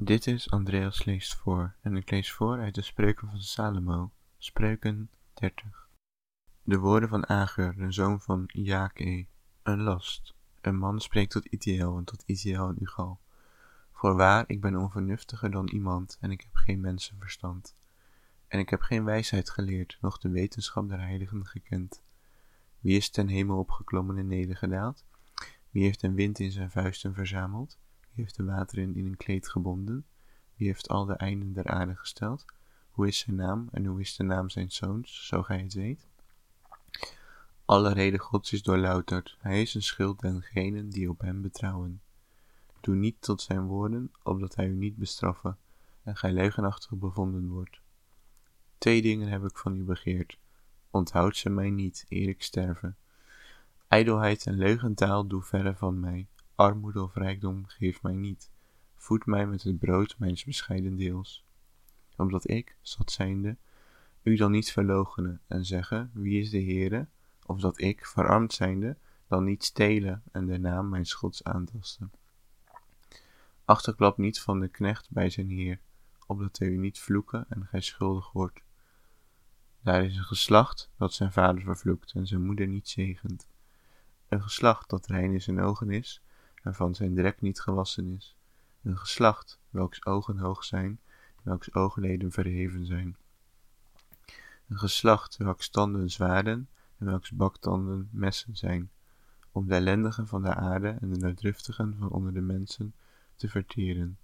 Dit is Andreas leest voor en ik lees voor uit de Spreuken van Salomo, Spreuken 30. De woorden van Ager, de zoon van Jake, een last. Een man spreekt tot Itiel en tot Itiel en Ugal. Voorwaar, ik ben onvernuftiger dan iemand en ik heb geen mensenverstand. En ik heb geen wijsheid geleerd, noch de wetenschap der heiligen gekend. Wie is ten hemel opgeklommen en nedergedaald? Wie heeft een wind in zijn vuisten verzameld? Heeft de wateren in een kleed gebonden? Wie heeft al de einden der aarde gesteld? Hoe is zijn naam en hoe is de naam zijn zoons, zo gij het weet? Alle reden Gods is doorlouterd, hij is een schild dengenen die op hem betrouwen. Doe niet tot zijn woorden, opdat hij u niet bestraffen en gij leugenachtig bevonden wordt. Twee dingen heb ik van u begeerd, onthoud ze mij niet, eer ik sterven. Ijdelheid en leugentaal doe verre van mij, armoede of rijkdom geef mij niet, voed mij met het brood mijns bescheiden deels. Omdat ik, zat zijnde, u dan niet verloochenen en zeggen, wie is de Heere, of dat ik, verarmd zijnde, dan niet stelen en de naam mijn schots aantasten. Achterklap niet van de knecht bij zijn heer, opdat hij u niet vloeken en gij schuldig wordt. Daar is een geslacht dat zijn vader vervloekt en zijn moeder niet zegent. Een geslacht dat rein in zijn ogen is en van zijn drek niet gewassen is. Een geslacht welks ogen hoog zijn welks oogleden verheven zijn. Een geslacht welks tanden zwaarden en welks baktanden messen zijn, om de ellendigen van de aarde en de luidruftigen van onder de mensen te verteren.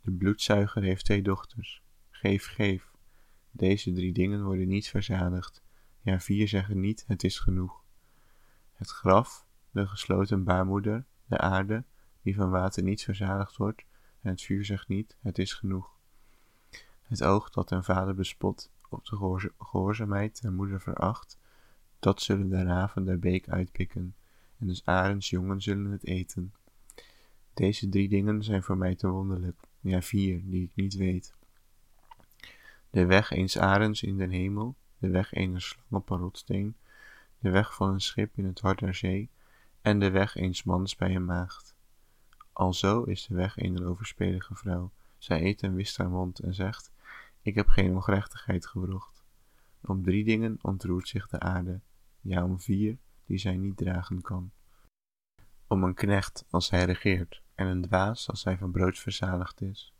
De bloedzuiger heeft twee dochters. Geef, geef. Deze drie dingen worden niet verzadigd. Ja, vier zeggen niet, het is genoeg. Het graf, de gesloten baarmoeder, de aarde, die van water niet verzadigd wordt, en het vuur zegt niet, het is genoeg. Het oog dat een vader bespot, op de gehoorzaamheid der moeder veracht, dat zullen de raven der beek uitpikken, en dus arends jongen zullen het eten. Deze drie dingen zijn voor mij te wonderlijk, ja vier, die ik niet weet. De weg eens arends in den hemel, de weg eens slang op een rotsteen, de weg van een schip in het hart der zee, en de weg eens mans bij een maagd. Alzo is de weg een overspelige vrouw. Zij eet en wist haar mond en zegt, ik heb geen ongerechtigheid gewrocht. Om drie dingen ontroert zich de aarde, ja om vier, die zij niet dragen kan. Om een knecht als hij regeert, en een dwaas als hij van brood verzadigd is.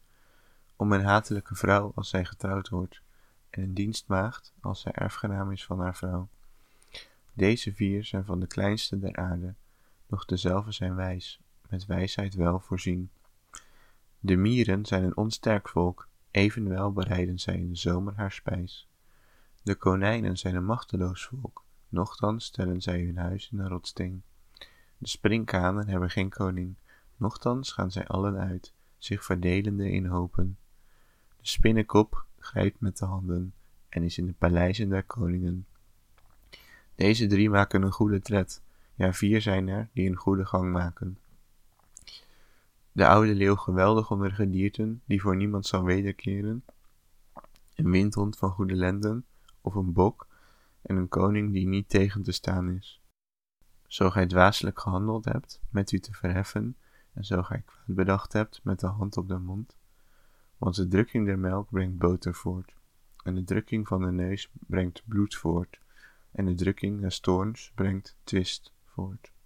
Om een hatelijke vrouw als zij getrouwd wordt, en een dienstmaagd als zij erfgenaam is van haar vrouw. Deze vier zijn van de kleinste der aarde, doch dezelfde zijn wijs, met wijsheid wel voorzien. De mieren zijn een onsterk volk, evenwel bereiden zij in de zomer haar spijs. De konijnen zijn een machteloos volk, nochtans stellen zij hun huis in een rotsteen. De sprinkhanen hebben geen koning, nochtans gaan zij allen uit, zich verdelende in hopen. De spinnenkop grijpt met de handen en is in de paleizen der koningen. Deze drie maken een goede tred, ja vier zijn er die een goede gang maken. De oude leeuw geweldig onder gedierten, die voor niemand zal wederkeren, een windhond van goede lenden, of een bok, en een koning die niet tegen te staan is. Zo gij dwaaselijk gehandeld hebt, met u te verheffen, en zo gij kwaad bedacht hebt, met de hand op de mond. Want de drukking der melk brengt boter voort, en de drukking van de neus brengt bloed voort, en de drukking des toorns brengt twist voort.